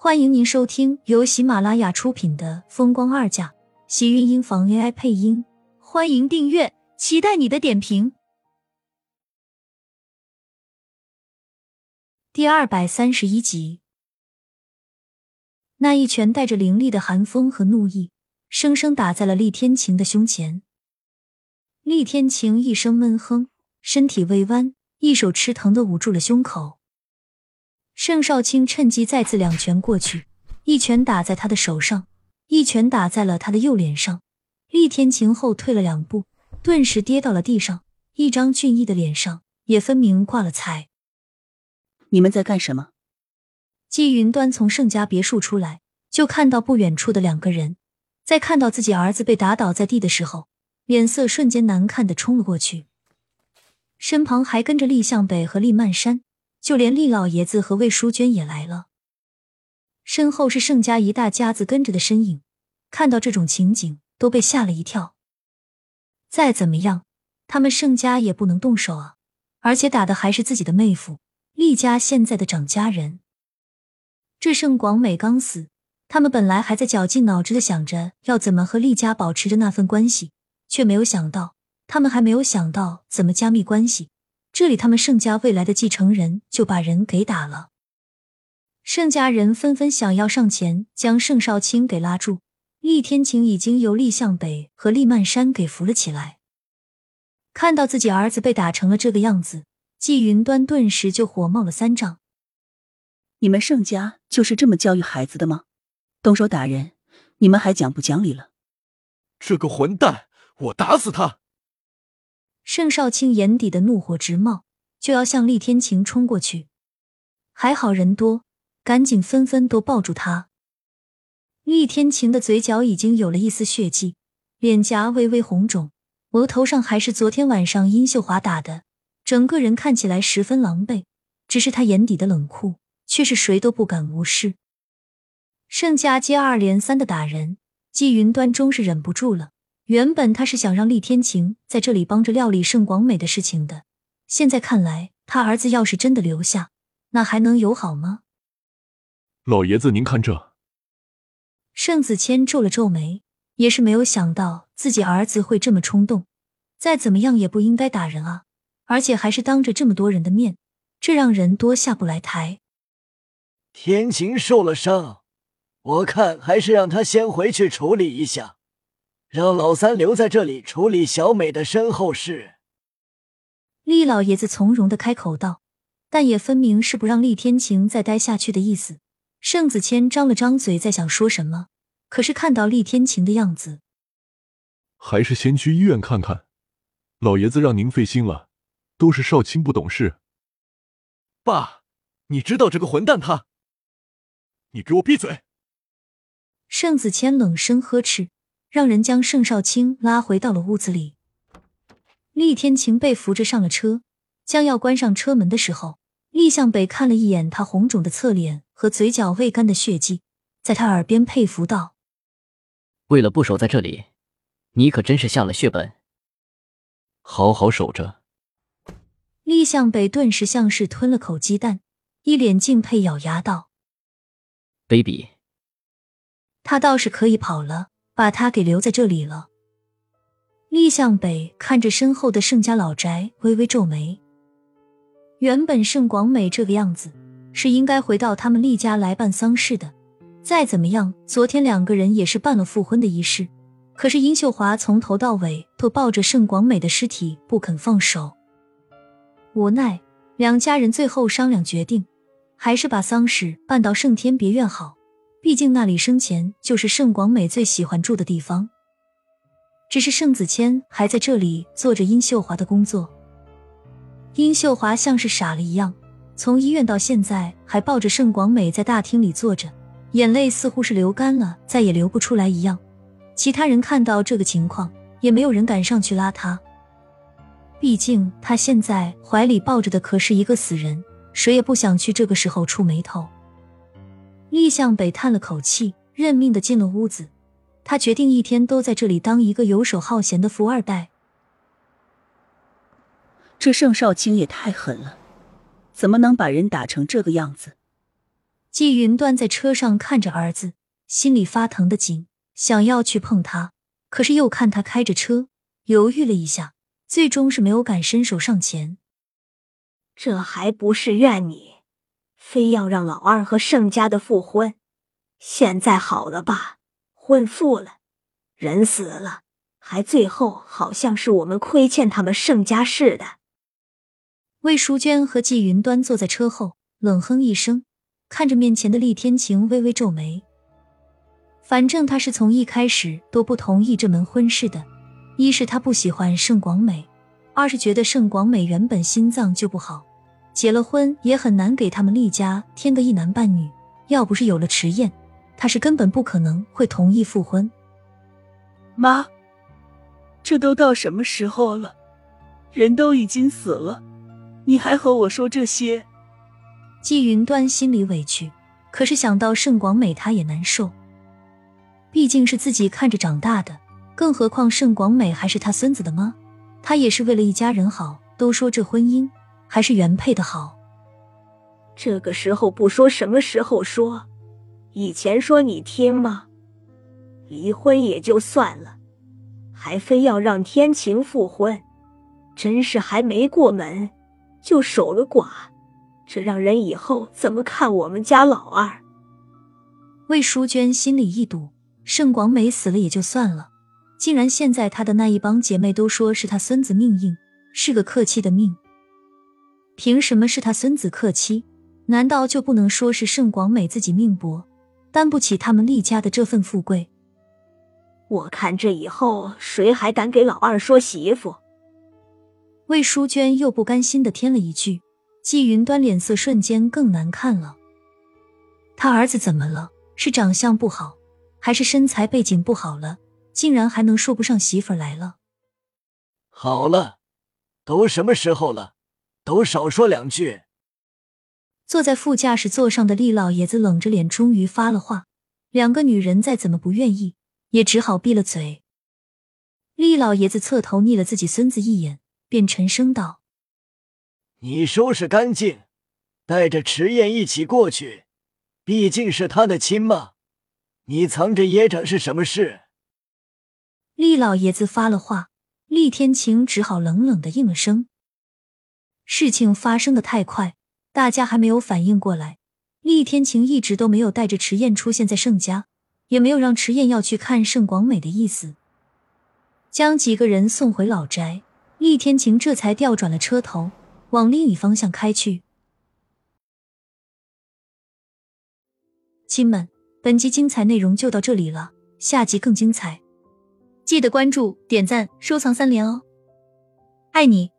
欢迎您收听由喜马拉雅出品的《风光二嫁》，喜运音房 AI 配音。欢迎订阅，期待你的点评。第二百三十一集，那一拳带着凌厉的寒风和怒意，生生打在了厉天晴的胸前。厉天晴一声闷哼，身体微弯，一手吃疼的捂住了胸口。盛少卿趁机再次两拳过去，一拳打在他的手上，一拳打在了他的右脸上。厉天晴后退了两步，顿时跌到了地上，一张俊逸的脸上也分明挂了彩。你们在干什么？季云端从盛家别墅出来，就看到不远处的两个人，在看到自己儿子被打倒在地的时候，脸色瞬间难看的冲了过去，身旁还跟着厉向北和厉曼山。就连厉老爷子和魏淑娟也来了，身后是盛家一大家子跟着的身影。看到这种情景，都被吓了一跳。再怎么样，他们盛家也不能动手啊！而且打的还是自己的妹夫，厉家现在的掌家人。这盛广美刚死，他们本来还在绞尽脑汁的想着要怎么和厉家保持着那份关系，却没有想到，他们还没有想到怎么加密关系。这里，他们盛家未来的继承人就把人给打了。盛家人纷纷想要上前将盛少卿给拉住，厉天晴已经由厉向北和厉曼山给扶了起来。看到自己儿子被打成了这个样子，季云端顿时就火冒了三丈。你们盛家就是这么教育孩子的吗？动手打人，你们还讲不讲理了？这个混蛋，我打死他！盛少卿眼底的怒火直冒，就要向厉天晴冲过去。还好人多，赶紧纷纷都抱住他。厉天晴的嘴角已经有了一丝血迹，脸颊微微红肿，额头上还是昨天晚上殷秀华打的，整个人看起来十分狼狈。只是他眼底的冷酷，却是谁都不敢无视。盛家接二连三的打人，季云端终是忍不住了。原本他是想让厉天晴在这里帮着料理盛广美的事情的，现在看来，他儿子要是真的留下，那还能友好吗？老爷子，您看这。盛子谦皱了皱眉，也是没有想到自己儿子会这么冲动。再怎么样也不应该打人啊，而且还是当着这么多人的面，这让人多下不来台。天晴受了伤，我看还是让他先回去处理一下。让老三留在这里处理小美的身后事。厉老爷子从容的开口道，但也分明是不让厉天晴再待下去的意思。盛子谦张了张嘴，在想说什么，可是看到厉天晴的样子，还是先去医院看看。老爷子让您费心了，都是少卿不懂事。爸，你知道这个混蛋他？你给我闭嘴！盛子谦冷声呵斥。让人将盛少卿拉回到了屋子里。厉天晴被扶着上了车，将要关上车门的时候，厉向北看了一眼他红肿的侧脸和嘴角未干的血迹，在他耳边佩服道：“为了不守在这里，你可真是下了血本。好好守着。”厉向北顿时像是吞了口鸡蛋，一脸敬佩，咬牙道：“baby，他倒是可以跑了。”把他给留在这里了。厉向北看着身后的盛家老宅，微微皱眉。原本盛广美这个样子，是应该回到他们厉家来办丧事的。再怎么样，昨天两个人也是办了复婚的仪式。可是殷秀华从头到尾都抱着盛广美的尸体不肯放手。无奈，两家人最后商量决定，还是把丧事办到盛天别院好。毕竟那里生前就是盛广美最喜欢住的地方。只是盛子谦还在这里做着殷秀华的工作。殷秀华像是傻了一样，从医院到现在还抱着盛广美在大厅里坐着，眼泪似乎是流干了，再也流不出来一样。其他人看到这个情况，也没有人敢上去拉他。毕竟他现在怀里抱着的可是一个死人，谁也不想去这个时候触眉头。厉向北叹了口气，认命的进了屋子。他决定一天都在这里当一个游手好闲的富二代。这盛少卿也太狠了，怎么能把人打成这个样子？季云端在车上看着儿子，心里发疼的紧，想要去碰他，可是又看他开着车，犹豫了一下，最终是没有敢伸手上前。这还不是怨你，非要让老二和盛家的复婚。现在好了吧，婚复了，人死了，还最后好像是我们亏欠他们盛家似的。魏淑娟和季云端坐在车后，冷哼一声，看着面前的厉天晴，微微皱眉。反正他是从一开始都不同意这门婚事的，一是他不喜欢盛广美，二是觉得盛广美原本心脏就不好，结了婚也很难给他们厉家添个一男半女。要不是有了迟燕。他是根本不可能会同意复婚。妈，这都到什么时候了？人都已经死了，你还和我说这些？季云端心里委屈，可是想到盛广美，他也难受。毕竟是自己看着长大的，更何况盛广美还是他孙子的妈，他也是为了一家人好。都说这婚姻还是原配的好。这个时候不说，什么时候说？以前说你听吗？离婚也就算了，还非要让天晴复婚，真是还没过门就守了寡，这让人以后怎么看我们家老二？魏淑娟心里一堵，盛广美死了也就算了，竟然现在她的那一帮姐妹都说是她孙子命硬，是个客气的命，凭什么是他孙子克妻？难道就不能说是盛广美自己命薄？担不起他们厉家的这份富贵，我看这以后谁还敢给老二说媳妇？魏淑娟又不甘心的添了一句，季云端脸色瞬间更难看了。他儿子怎么了？是长相不好，还是身材背景不好了？竟然还能说不上媳妇来了？好了，都什么时候了，都少说两句。坐在副驾驶座上的厉老爷子冷着脸，终于发了话。两个女人再怎么不愿意，也只好闭了嘴。厉老爷子侧头睨了自己孙子一眼，便沉声道：“你收拾干净，带着迟燕一起过去。毕竟是他的亲妈，你藏着掖着是什么事？”厉老爷子发了话，厉天晴只好冷冷的应了声。事情发生的太快。大家还没有反应过来，厉天晴一直都没有带着迟燕出现在盛家，也没有让迟燕要去看盛广美的意思。将几个人送回老宅，厉天晴这才调转了车头，往另一方向开去。亲们，本集精彩内容就到这里了，下集更精彩，记得关注、点赞、收藏三连哦！爱你。